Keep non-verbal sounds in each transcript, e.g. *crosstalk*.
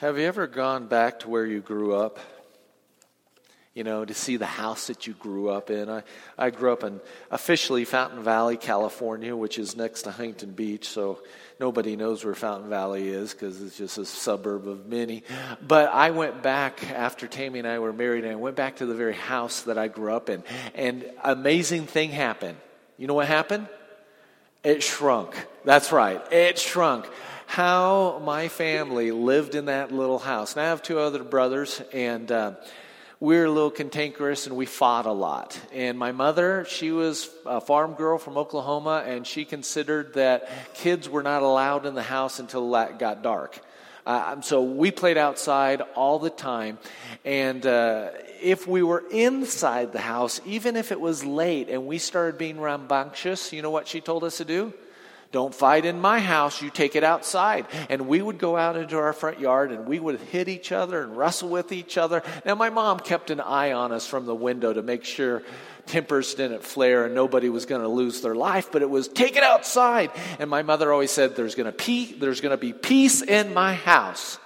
Have you ever gone back to where you grew up? You know, to see the house that you grew up in. I, I grew up in officially Fountain Valley, California, which is next to Huntington Beach, so nobody knows where Fountain Valley is because it's just a suburb of many. But I went back after Tammy and I were married, and I went back to the very house that I grew up in. And amazing thing happened. You know what happened? It shrunk. That's right. It shrunk how my family lived in that little house. And I have two other brothers, and uh, we are a little cantankerous and we fought a lot. And my mother, she was a farm girl from Oklahoma, and she considered that kids were not allowed in the house until it got dark. Uh, so we played outside all the time. And uh, if we were inside the house, even if it was late and we started being rambunctious, you know what she told us to do? Don't fight in my house, you take it outside. And we would go out into our front yard and we would hit each other and wrestle with each other. Now, my mom kept an eye on us from the window to make sure tempers didn't flare and nobody was going to lose their life, but it was take it outside. And my mother always said, There's going to be peace in my house.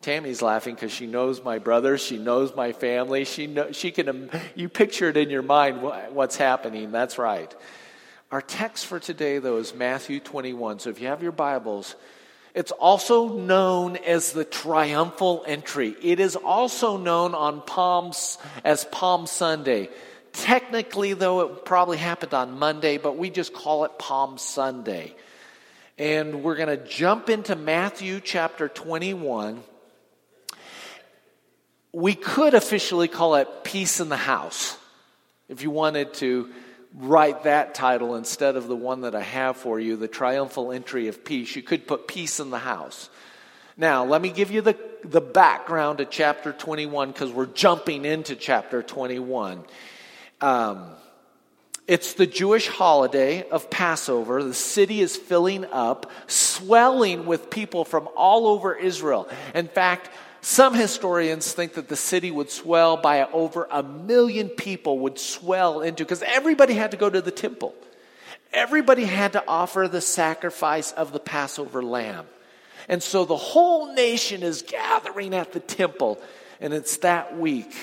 Tammy's laughing because she knows my brothers, she knows my family. She know, she can you picture it in your mind what's happening. That's right. Our text for today, though, is Matthew 21. So if you have your Bibles, it's also known as the triumphal entry. It is also known on Palms as Palm Sunday. Technically, though, it probably happened on Monday, but we just call it Palm Sunday. And we're going to jump into Matthew chapter 21. We could officially call it Peace in the House if you wanted to write that title instead of the one that I have for you, The Triumphal Entry of Peace. You could put Peace in the House. Now, let me give you the, the background to chapter 21 because we're jumping into chapter 21. Um, it's the Jewish holiday of Passover. The city is filling up, swelling with people from all over Israel. In fact, some historians think that the city would swell by over a million people would swell into because everybody had to go to the temple. Everybody had to offer the sacrifice of the Passover lamb. And so the whole nation is gathering at the temple, and it's that week.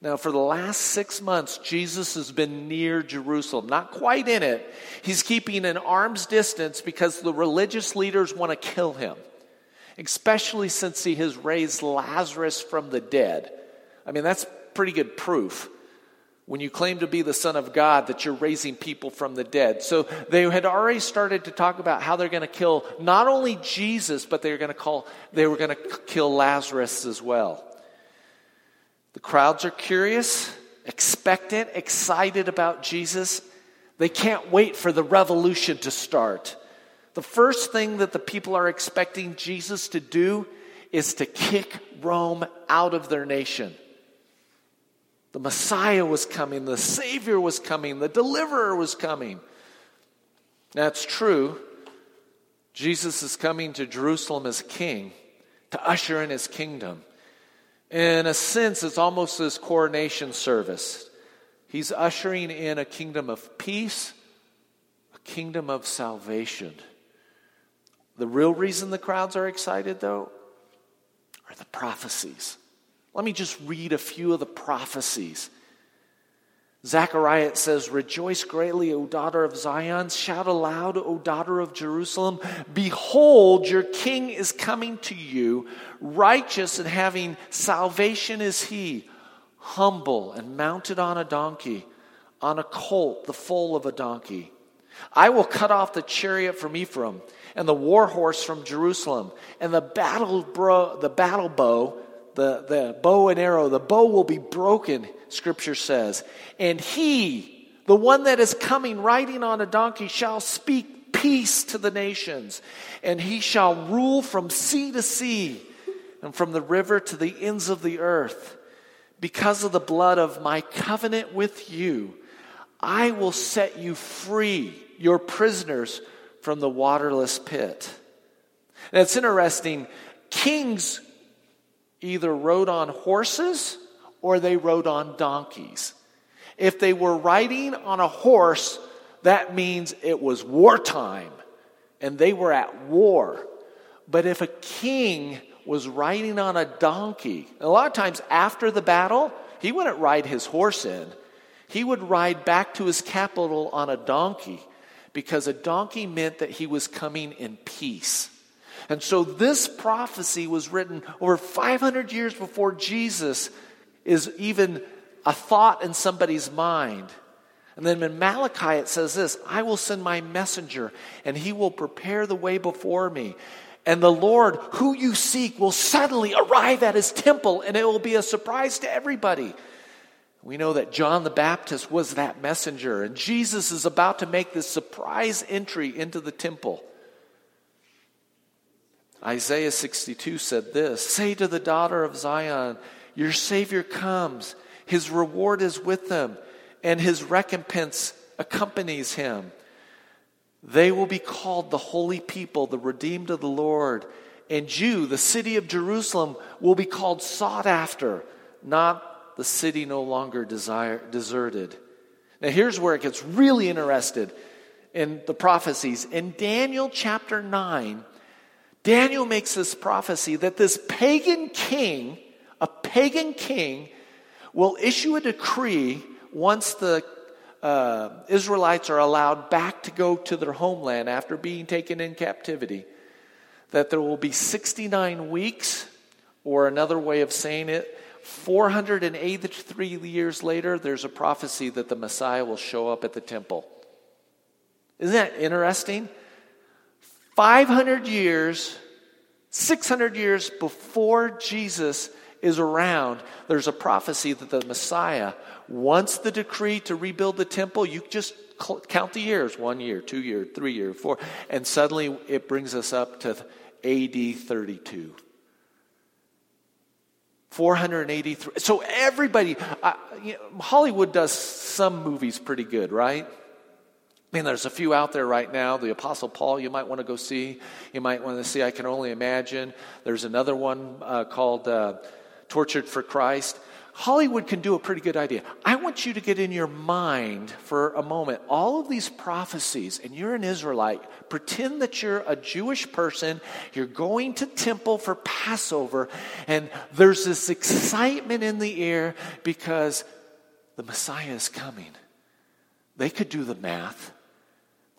Now, for the last six months, Jesus has been near Jerusalem, not quite in it. He's keeping an arm's distance because the religious leaders want to kill him especially since he has raised Lazarus from the dead. I mean, that's pretty good proof when you claim to be the Son of God that you're raising people from the dead. So they had already started to talk about how they're going to kill not only Jesus, but they're going to call they were going to kill Lazarus as well. The crowds are curious, expectant, excited about Jesus. They can't wait for the revolution to start. The first thing that the people are expecting Jesus to do is to kick Rome out of their nation. The Messiah was coming, the Savior was coming, the Deliverer was coming. That's true. Jesus is coming to Jerusalem as king to usher in his kingdom. In a sense, it's almost his coronation service. He's ushering in a kingdom of peace, a kingdom of salvation. The real reason the crowds are excited, though, are the prophecies. Let me just read a few of the prophecies. Zechariah says, Rejoice greatly, O daughter of Zion. Shout aloud, O daughter of Jerusalem. Behold, your king is coming to you. Righteous and having salvation is he, humble and mounted on a donkey, on a colt, the foal of a donkey. I will cut off the chariot from Ephraim and the war horse from Jerusalem, and the battle, bro, the battle bow, the, the bow and arrow, the bow will be broken, scripture says. And he, the one that is coming riding on a donkey, shall speak peace to the nations, and he shall rule from sea to sea, and from the river to the ends of the earth. Because of the blood of my covenant with you, I will set you free, your prisoners from the waterless pit. And it's interesting, kings either rode on horses or they rode on donkeys. If they were riding on a horse, that means it was wartime and they were at war. But if a king was riding on a donkey, a lot of times after the battle, he wouldn't ride his horse in. He would ride back to his capital on a donkey because a donkey meant that he was coming in peace. And so this prophecy was written over 500 years before Jesus is even a thought in somebody's mind. And then in Malachi it says this I will send my messenger, and he will prepare the way before me. And the Lord, who you seek, will suddenly arrive at his temple, and it will be a surprise to everybody. We know that John the Baptist was that messenger, and Jesus is about to make this surprise entry into the temple. Isaiah 62 said this Say to the daughter of Zion, Your Savior comes, his reward is with them, and his recompense accompanies him. They will be called the holy people, the redeemed of the Lord. And you, the city of Jerusalem, will be called sought after, not the city no longer desire, deserted. Now, here's where it gets really interested in the prophecies. In Daniel chapter 9, Daniel makes this prophecy that this pagan king, a pagan king, will issue a decree once the uh, Israelites are allowed back to go to their homeland after being taken in captivity, that there will be 69 weeks, or another way of saying it, 483 years later, there's a prophecy that the Messiah will show up at the temple. Isn't that interesting? 500 years, 600 years before Jesus is around, there's a prophecy that the Messiah wants the decree to rebuild the temple, you just count the years one year, two year, three year, four, and suddenly it brings us up to AD 32. 483. So everybody, uh, you know, Hollywood does some movies pretty good, right? I mean, there's a few out there right now. The Apostle Paul, you might want to go see. You might want to see I Can Only Imagine. There's another one uh, called uh, Tortured for Christ. Hollywood can do a pretty good idea. I want you to get in your mind for a moment all of these prophecies, and you're an Israelite. Pretend that you're a Jewish person, you're going to temple for Passover, and there's this excitement in the air because the Messiah is coming. They could do the math.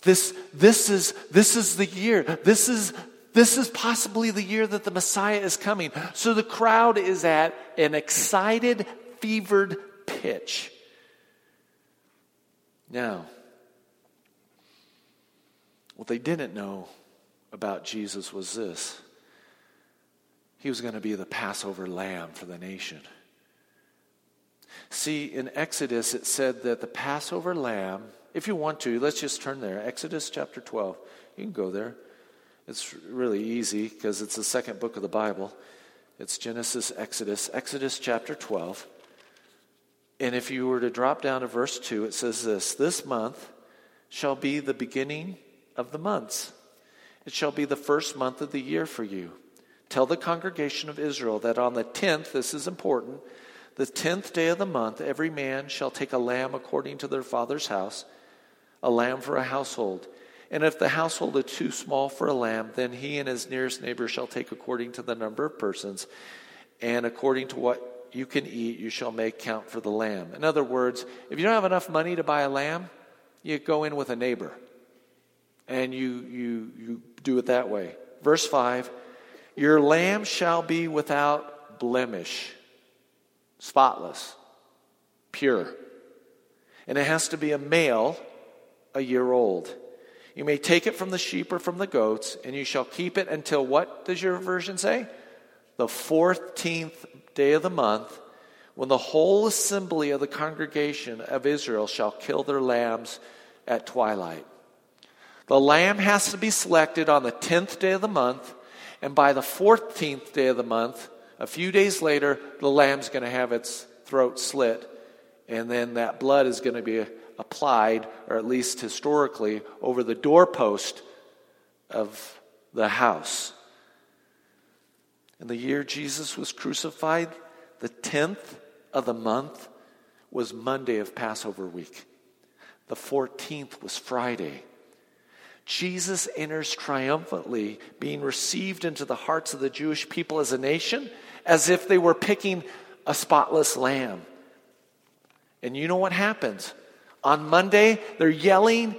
This, this, is, this is the year. This is this is possibly the year that the Messiah is coming. So the crowd is at an excited, fevered pitch. Now, what they didn't know about Jesus was this he was going to be the Passover lamb for the nation. See, in Exodus, it said that the Passover lamb, if you want to, let's just turn there. Exodus chapter 12. You can go there. It's really easy because it's the second book of the Bible. It's Genesis, Exodus, Exodus chapter 12. And if you were to drop down to verse 2, it says this This month shall be the beginning of the months. It shall be the first month of the year for you. Tell the congregation of Israel that on the tenth, this is important, the tenth day of the month, every man shall take a lamb according to their father's house, a lamb for a household. And if the household is too small for a lamb, then he and his nearest neighbor shall take according to the number of persons, and according to what you can eat, you shall make count for the lamb. In other words, if you don't have enough money to buy a lamb, you go in with a neighbor. And you, you, you do it that way. Verse 5 Your lamb shall be without blemish, spotless, pure. And it has to be a male, a year old. You may take it from the sheep or from the goats, and you shall keep it until what does your version say? The 14th day of the month, when the whole assembly of the congregation of Israel shall kill their lambs at twilight. The lamb has to be selected on the 10th day of the month, and by the 14th day of the month, a few days later, the lamb's going to have its throat slit, and then that blood is going to be applied, or at least historically, over the doorpost of the house. In the year Jesus was crucified, the 10th of the month was Monday of Passover week. The 14th was Friday. Jesus enters triumphantly, being received into the hearts of the Jewish people as a nation, as if they were picking a spotless lamb. And you know what happens? On Monday, they're yelling,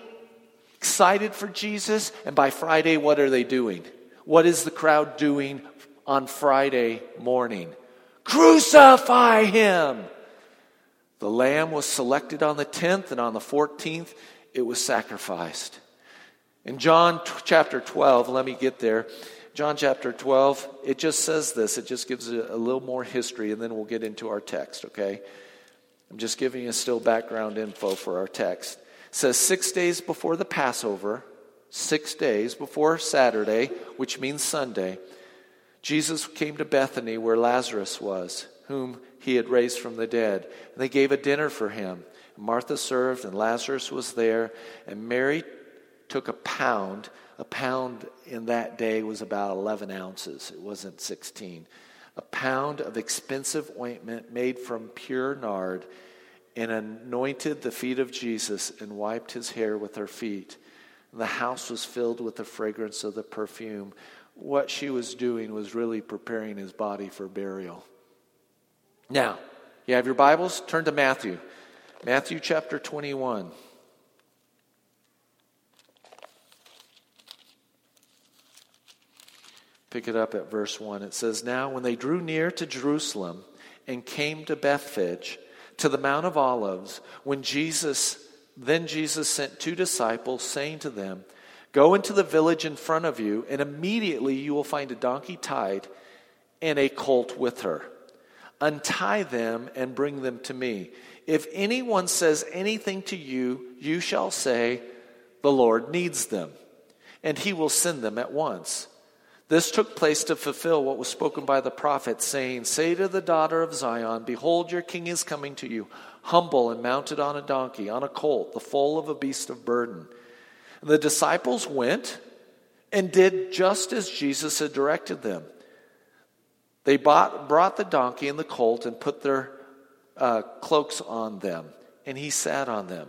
excited for Jesus, and by Friday, what are they doing? What is the crowd doing on Friday morning? Crucify him! The lamb was selected on the 10th, and on the 14th, it was sacrificed. In John chapter 12, let me get there. John chapter 12, it just says this. It just gives a, a little more history, and then we'll get into our text, okay? I'm just giving you still background info for our text. It says, Six days before the Passover, six days before Saturday, which means Sunday, Jesus came to Bethany where Lazarus was, whom he had raised from the dead. And they gave a dinner for him. Martha served, and Lazarus was there, and Mary took a pound. A pound in that day was about 11 ounces, it wasn't 16. A pound of expensive ointment made from pure nard, and anointed the feet of Jesus and wiped his hair with her feet. The house was filled with the fragrance of the perfume. What she was doing was really preparing his body for burial. Now, you have your Bibles? Turn to Matthew. Matthew chapter 21. Pick it up at verse 1. It says, Now when they drew near to Jerusalem and came to Bethphage, to the Mount of Olives, when Jesus, then Jesus sent two disciples, saying to them, Go into the village in front of you, and immediately you will find a donkey tied and a colt with her. Untie them and bring them to me. If anyone says anything to you, you shall say, The Lord needs them, and he will send them at once. This took place to fulfill what was spoken by the prophet, saying, Say to the daughter of Zion, Behold, your king is coming to you, humble and mounted on a donkey, on a colt, the foal of a beast of burden. And the disciples went and did just as Jesus had directed them. They bought, brought the donkey and the colt and put their uh, cloaks on them, and he sat on them.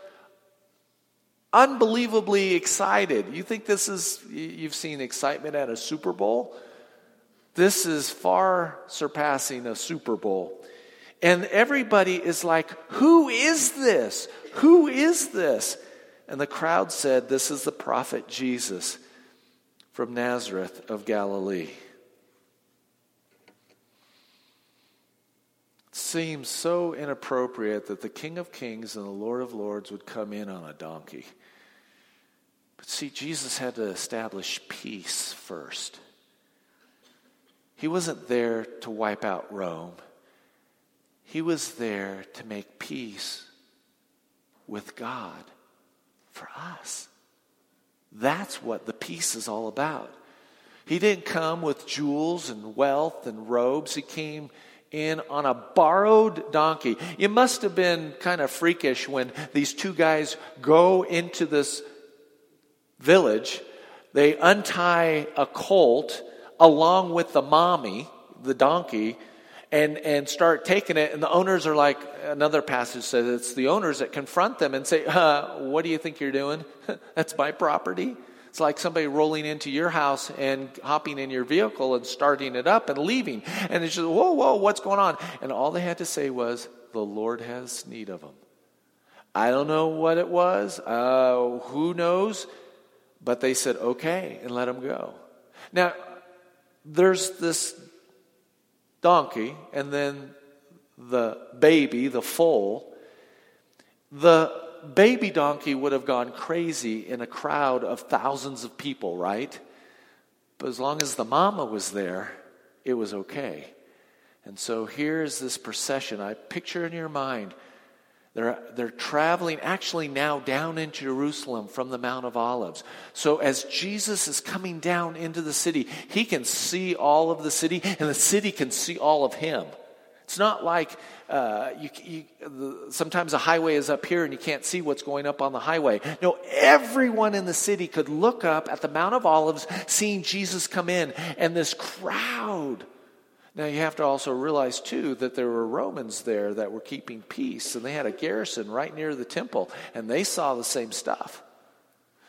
unbelievably excited. You think this is, you've seen excitement at a Super Bowl? This is far surpassing a Super Bowl. And everybody is like, Who is this? Who is this? And the crowd said, This is the prophet Jesus from Nazareth of Galilee. It seems so inappropriate that the King of Kings and the Lord of Lords would come in on a donkey. But see, Jesus had to establish peace first. He wasn't there to wipe out Rome, he was there to make peace with God for us. That's what the peace is all about. He didn't come with jewels and wealth and robes. He came in on a borrowed donkey. It must have been kind of freakish when these two guys go into this village, they untie a colt along with the mommy, the donkey, and, and start taking it. And the owners are like, another passage says it's the owners that confront them and say, *laughs* uh, What do you think you're doing? *laughs* That's my property. It's like somebody rolling into your house and hopping in your vehicle and starting it up and leaving. And it's just, whoa, whoa, what's going on? And all they had to say was, The Lord has need of them. I don't know what it was. Uh, who knows? But they said, okay, and let him go. Now, there's this donkey, and then the baby, the foal. The baby donkey would have gone crazy in a crowd of thousands of people, right? But as long as the mama was there, it was okay. And so here's this procession. I picture in your mind They're, they're traveling actually now down into Jerusalem from the Mount of Olives. So as Jesus is coming down into the city, he can see all of the city, and the city can see all of him. It's not like uh, you, you, the, sometimes a highway is up here and you can't see what's going up on the highway. No, everyone in the city could look up at the Mount of Olives, seeing Jesus come in, and this crowd now, you have to also realize, too, that there were Romans there that were keeping peace, and they had a garrison right near the temple, and they saw the same stuff.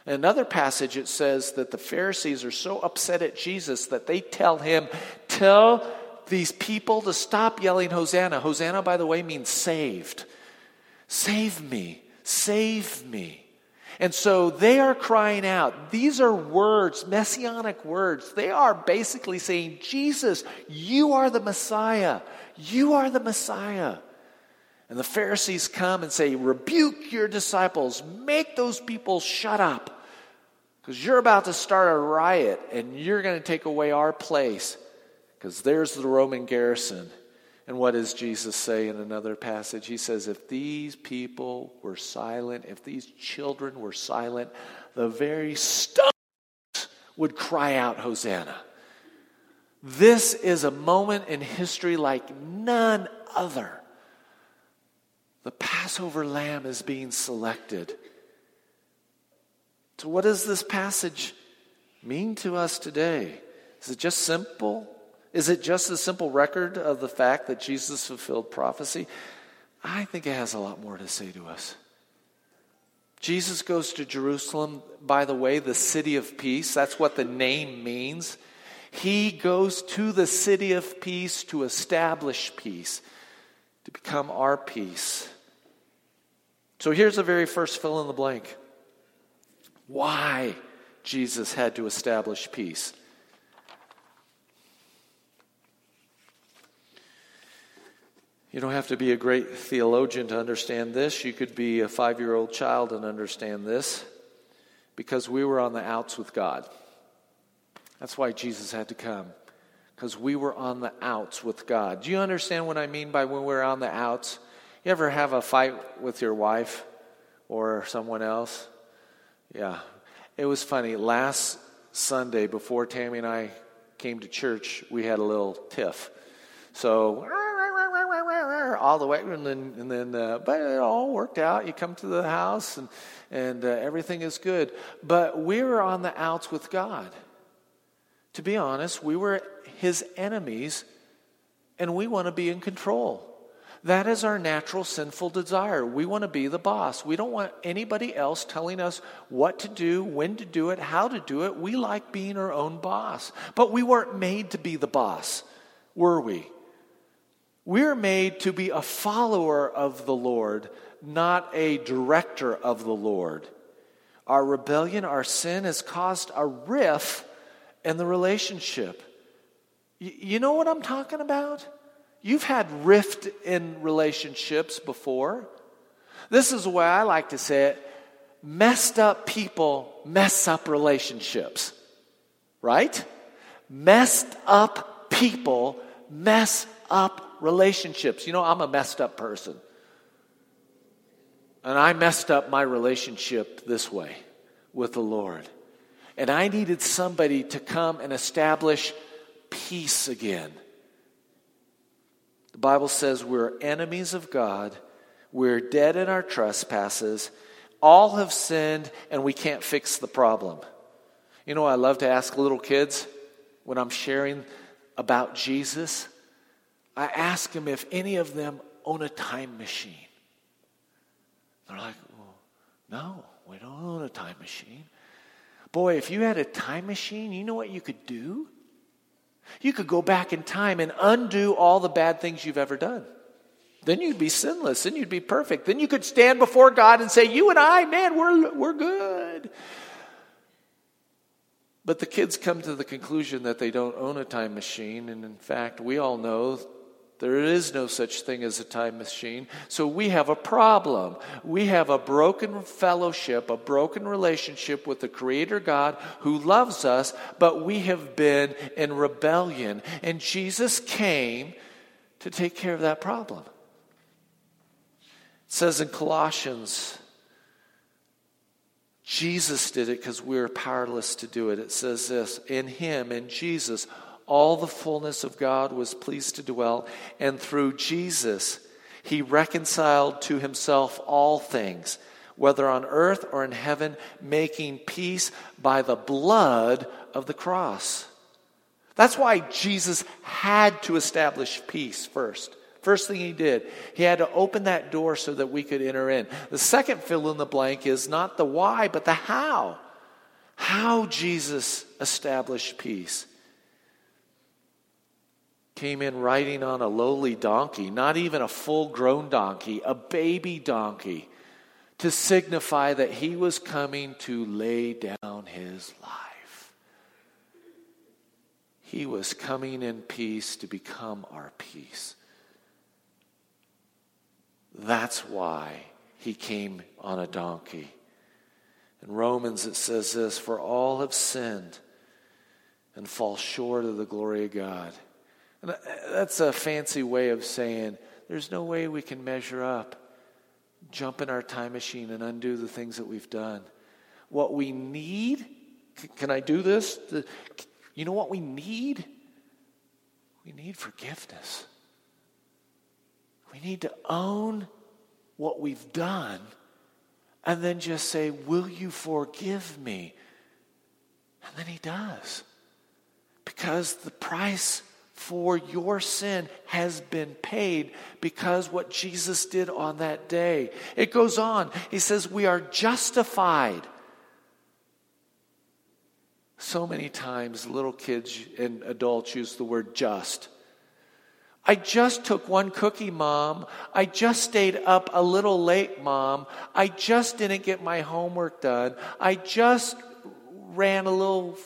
In another passage, it says that the Pharisees are so upset at Jesus that they tell him, Tell these people to stop yelling Hosanna. Hosanna, by the way, means saved. Save me, save me. And so they are crying out. These are words, messianic words. They are basically saying, Jesus, you are the Messiah. You are the Messiah. And the Pharisees come and say, Rebuke your disciples, make those people shut up. Because you're about to start a riot and you're going to take away our place. Because there's the Roman garrison. And what does Jesus say in another passage? He says, If these people were silent, if these children were silent, the very stones would cry out, Hosanna. This is a moment in history like none other. The Passover lamb is being selected. So, what does this passage mean to us today? Is it just simple? Is it just a simple record of the fact that Jesus fulfilled prophecy? I think it has a lot more to say to us. Jesus goes to Jerusalem, by the way, the city of peace. That's what the name means. He goes to the city of peace to establish peace, to become our peace. So here's the very first fill in the blank why Jesus had to establish peace. You don't have to be a great theologian to understand this. You could be a five year old child and understand this because we were on the outs with God. That's why Jesus had to come, because we were on the outs with God. Do you understand what I mean by when we're on the outs? You ever have a fight with your wife or someone else? Yeah. It was funny. Last Sunday, before Tammy and I came to church, we had a little tiff. So, all the way, and then, and then uh, but it all worked out. You come to the house, and and uh, everything is good. But we were on the outs with God. To be honest, we were His enemies, and we want to be in control. That is our natural sinful desire. We want to be the boss. We don't want anybody else telling us what to do, when to do it, how to do it. We like being our own boss. But we weren't made to be the boss, were we? We're made to be a follower of the Lord, not a director of the Lord. Our rebellion, our sin has caused a rift in the relationship. You know what I'm talking about? You've had rift in relationships before. This is the way I like to say it messed up people mess up relationships, right? Messed up people mess up relationships. You know, I'm a messed up person. And I messed up my relationship this way with the Lord. And I needed somebody to come and establish peace again. The Bible says we're enemies of God, we're dead in our trespasses, all have sinned, and we can't fix the problem. You know, I love to ask little kids when I'm sharing about Jesus. I ask them if any of them own a time machine. They're like, well, no, we don't own a time machine. Boy, if you had a time machine, you know what you could do? You could go back in time and undo all the bad things you've ever done. Then you'd be sinless. Then you'd be perfect. Then you could stand before God and say, You and I, man, we're, we're good. But the kids come to the conclusion that they don't own a time machine. And in fact, we all know there is no such thing as a time machine. So we have a problem. We have a broken fellowship, a broken relationship with the Creator God who loves us, but we have been in rebellion. And Jesus came to take care of that problem. It says in Colossians, Jesus did it because we are powerless to do it. It says this In him, in Jesus, all the fullness of God was pleased to dwell, and through Jesus, he reconciled to himself all things, whether on earth or in heaven, making peace by the blood of the cross. That's why Jesus had to establish peace first. First thing he did, he had to open that door so that we could enter in. The second fill in the blank is not the why, but the how. How Jesus established peace. Came in riding on a lowly donkey, not even a full grown donkey, a baby donkey, to signify that he was coming to lay down his life. He was coming in peace to become our peace. That's why he came on a donkey. In Romans, it says this For all have sinned and fall short of the glory of God. And uh, that's a fancy way of saying there's no way we can measure up, jump in our time machine, and undo the things that we've done. What we need, can I do this? You know what we need? We need forgiveness. We need to own what we've done and then just say, Will you forgive me? And then he does. Because the price for your sin has been paid because what Jesus did on that day. It goes on. He says, We are justified. So many times, little kids and adults use the word just. I just took one cookie, mom. I just stayed up a little late, mom. I just didn't get my homework done. I just ran a little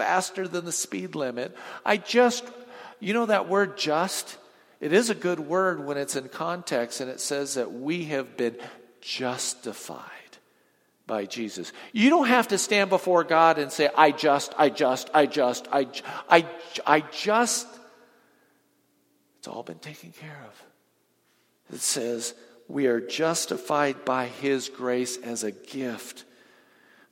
faster than the speed limit. I just, you know that word just? It is a good word when it's in context and it says that we have been justified by Jesus. You don't have to stand before God and say, I just, I just, I just, I, I, I just it's all been taken care of. It says, We are justified by His grace as a gift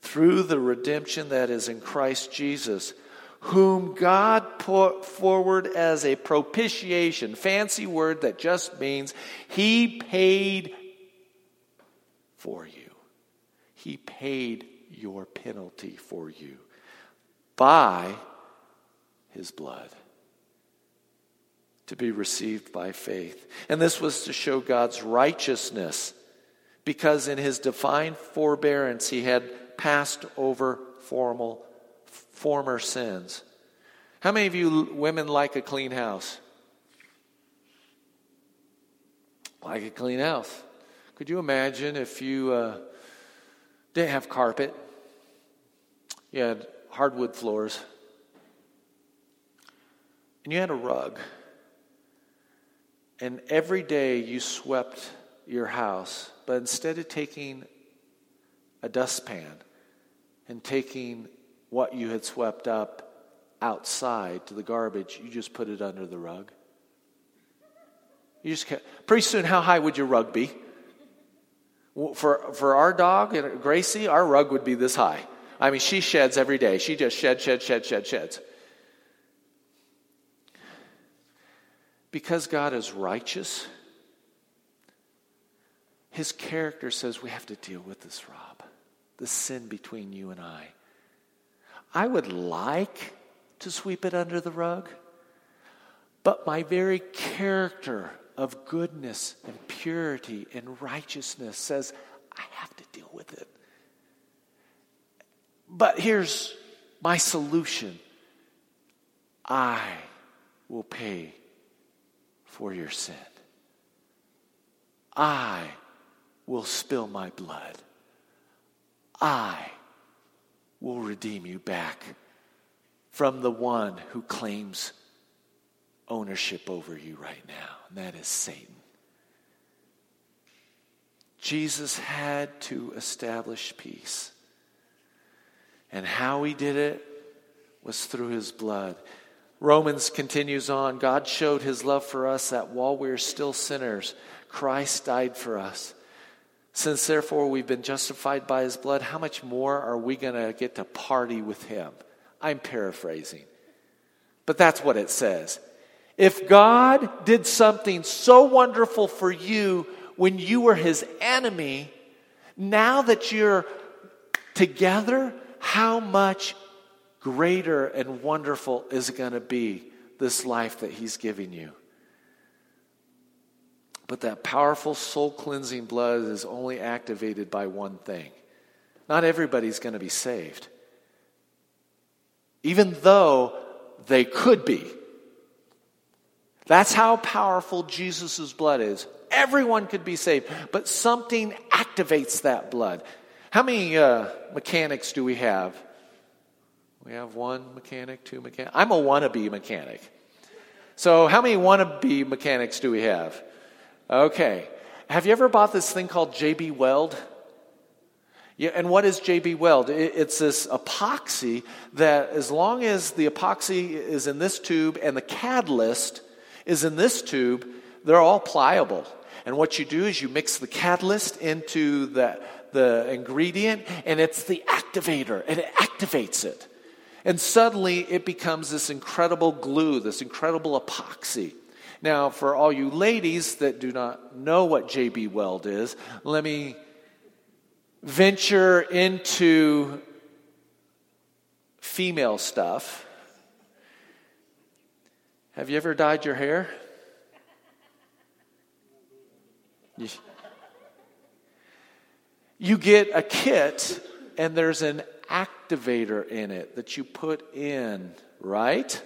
through the redemption that is in Christ Jesus, whom God put forward as a propitiation. Fancy word that just means He paid for you. He paid your penalty for you by His blood to be received by faith. And this was to show God's righteousness because in his divine forbearance he had passed over formal, former sins. How many of you women like a clean house? Like a clean house. Could you imagine if you uh, didn't have carpet? You had hardwood floors. And you had a rug. And every day you swept your house, but instead of taking a dustpan and taking what you had swept up outside to the garbage, you just put it under the rug. You just kept, pretty soon, how high would your rug be? For, for our dog, Gracie, our rug would be this high. I mean, she sheds every day. She just shed, shed, shed, shed, sheds. Because God is righteous, his character says we have to deal with this, Rob, the sin between you and I. I would like to sweep it under the rug, but my very character of goodness and purity and righteousness says I have to deal with it. But here's my solution I will pay for your sin. I will spill my blood. I will redeem you back from the one who claims ownership over you right now, and that is Satan. Jesus had to establish peace. And how he did it was through his blood. Romans continues on God showed his love for us that while we are still sinners, Christ died for us. Since therefore we've been justified by his blood, how much more are we going to get to party with him? I'm paraphrasing. But that's what it says. If God did something so wonderful for you when you were his enemy, now that you're together, how much greater and wonderful is it going to be this life that he's giving you? But that powerful soul cleansing blood is only activated by one thing. Not everybody's going to be saved. Even though they could be. That's how powerful Jesus' blood is. Everyone could be saved, but something activates that blood. How many uh, mechanics do we have? We have one mechanic, two mechanics. I'm a wannabe mechanic. So, how many wannabe mechanics do we have? Okay. Have you ever bought this thing called JB Weld? Yeah, and what is JB Weld? It's this epoxy that, as long as the epoxy is in this tube and the catalyst is in this tube, they're all pliable. And what you do is you mix the catalyst into the, the ingredient, and it's the activator, and it activates it. And suddenly it becomes this incredible glue, this incredible epoxy. Now, for all you ladies that do not know what JB Weld is, let me venture into female stuff. Have you ever dyed your hair? You get a kit, and there's an activator in it that you put in, right?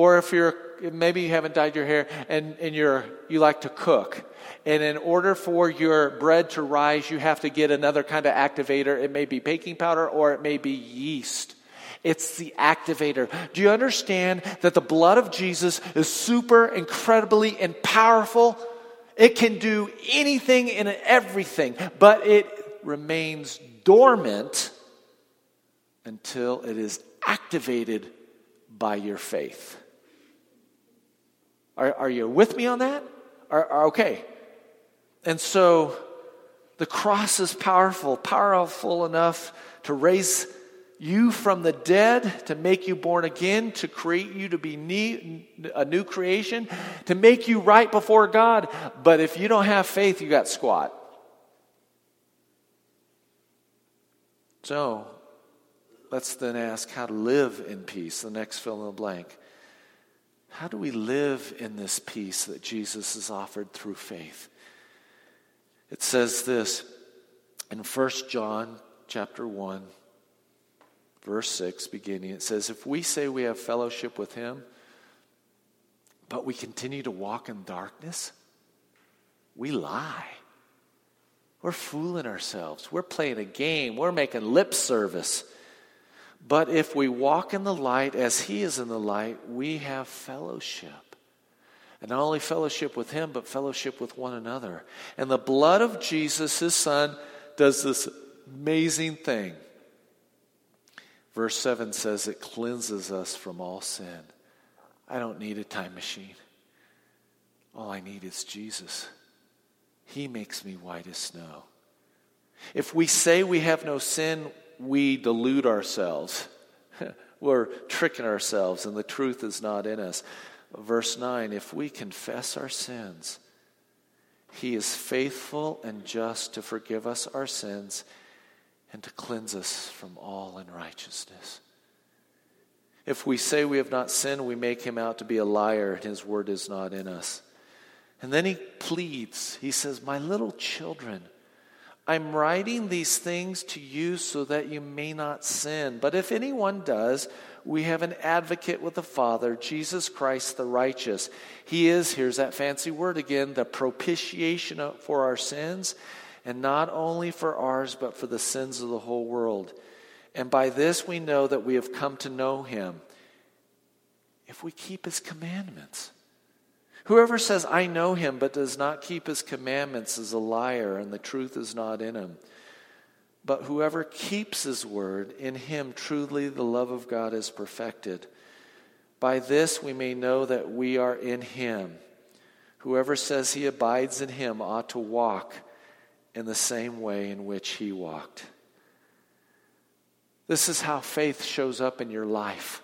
Or if you're maybe you haven't dyed your hair and, and you're you like to cook. And in order for your bread to rise, you have to get another kind of activator. It may be baking powder or it may be yeast. It's the activator. Do you understand that the blood of Jesus is super incredibly and powerful? It can do anything and everything, but it remains dormant until it is activated by your faith. Are, are you with me on that? Are, are, okay. And so the cross is powerful, powerful enough to raise you from the dead, to make you born again, to create you to be a new creation, to make you right before God. But if you don't have faith, you got squat. So let's then ask how to live in peace. The next fill in the blank. How do we live in this peace that Jesus has offered through faith? It says this in 1 John chapter 1 verse 6 beginning it says if we say we have fellowship with him but we continue to walk in darkness we lie. We're fooling ourselves. We're playing a game. We're making lip service but if we walk in the light as He is in the light, we have fellowship. And not only fellowship with Him, but fellowship with one another. And the blood of Jesus, His Son, does this amazing thing. Verse 7 says it cleanses us from all sin. I don't need a time machine. All I need is Jesus. He makes me white as snow. If we say we have no sin, we delude ourselves. *laughs* We're tricking ourselves, and the truth is not in us. Verse 9 If we confess our sins, he is faithful and just to forgive us our sins and to cleanse us from all unrighteousness. If we say we have not sinned, we make him out to be a liar, and his word is not in us. And then he pleads. He says, My little children, I'm writing these things to you so that you may not sin. But if anyone does, we have an advocate with the Father, Jesus Christ the righteous. He is, here's that fancy word again, the propitiation for our sins, and not only for ours, but for the sins of the whole world. And by this we know that we have come to know him if we keep his commandments. Whoever says, I know him, but does not keep his commandments is a liar, and the truth is not in him. But whoever keeps his word, in him truly the love of God is perfected. By this we may know that we are in him. Whoever says he abides in him ought to walk in the same way in which he walked. This is how faith shows up in your life.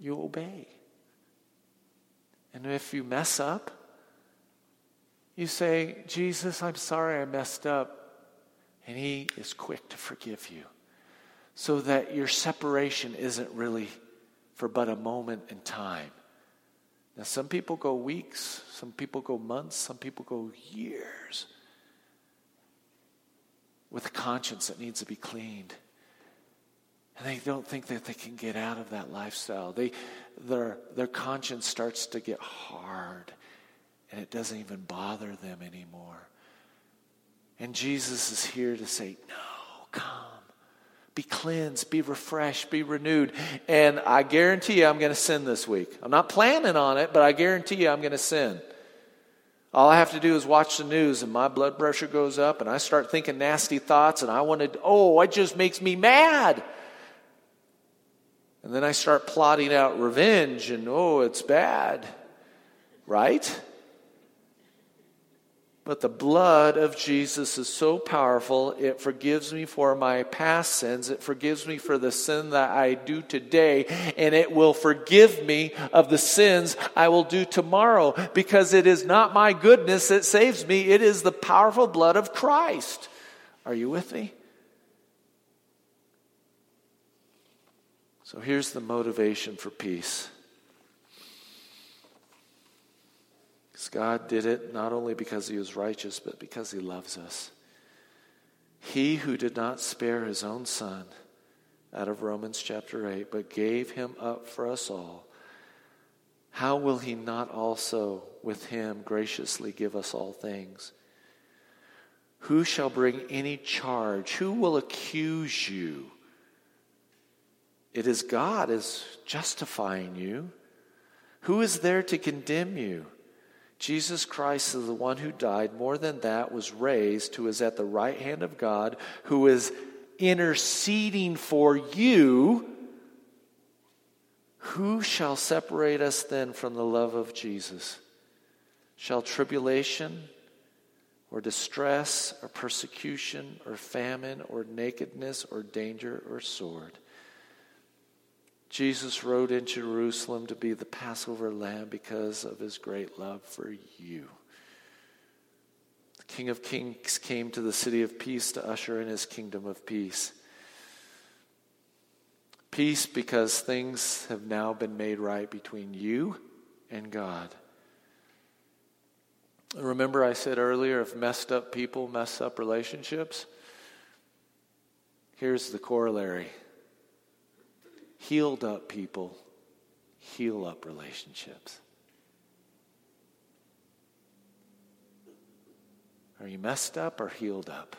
You obey. And if you mess up, you say, Jesus, I'm sorry I messed up. And he is quick to forgive you so that your separation isn't really for but a moment in time. Now, some people go weeks, some people go months, some people go years with a conscience that needs to be cleaned. And they don't think that they can get out of that lifestyle. They, their, their conscience starts to get hard, and it doesn't even bother them anymore. And Jesus is here to say, No, come. Be cleansed, be refreshed, be renewed. And I guarantee you, I'm going to sin this week. I'm not planning on it, but I guarantee you, I'm going to sin. All I have to do is watch the news, and my blood pressure goes up, and I start thinking nasty thoughts, and I want to, oh, it just makes me mad. And then I start plotting out revenge, and oh, it's bad. Right? But the blood of Jesus is so powerful, it forgives me for my past sins. It forgives me for the sin that I do today, and it will forgive me of the sins I will do tomorrow because it is not my goodness that saves me, it is the powerful blood of Christ. Are you with me? So here's the motivation for peace. Because God did it not only because he was righteous, but because he loves us. He who did not spare his own son, out of Romans chapter 8, but gave him up for us all, how will he not also with him graciously give us all things? Who shall bring any charge? Who will accuse you? It is God is justifying you. Who is there to condemn you? Jesus Christ is the one who died, more than that, was raised, who is at the right hand of God, who is interceding for you. Who shall separate us then from the love of Jesus? Shall tribulation or distress or persecution or famine or nakedness or danger or sword? Jesus rode into Jerusalem to be the Passover lamb because of his great love for you. The King of Kings came to the city of peace to usher in his kingdom of peace. Peace because things have now been made right between you and God. Remember, I said earlier if messed up people mess up relationships? Here's the corollary Healed up people heal up relationships. Are you messed up or healed up?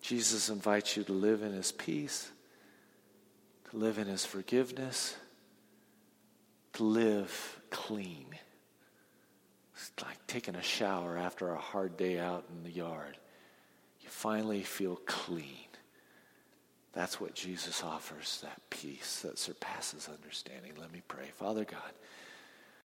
Jesus invites you to live in his peace, to live in his forgiveness, to live clean. It's like taking a shower after a hard day out in the yard. You finally feel clean. That's what Jesus offers, that peace that surpasses understanding. Let me pray. Father God,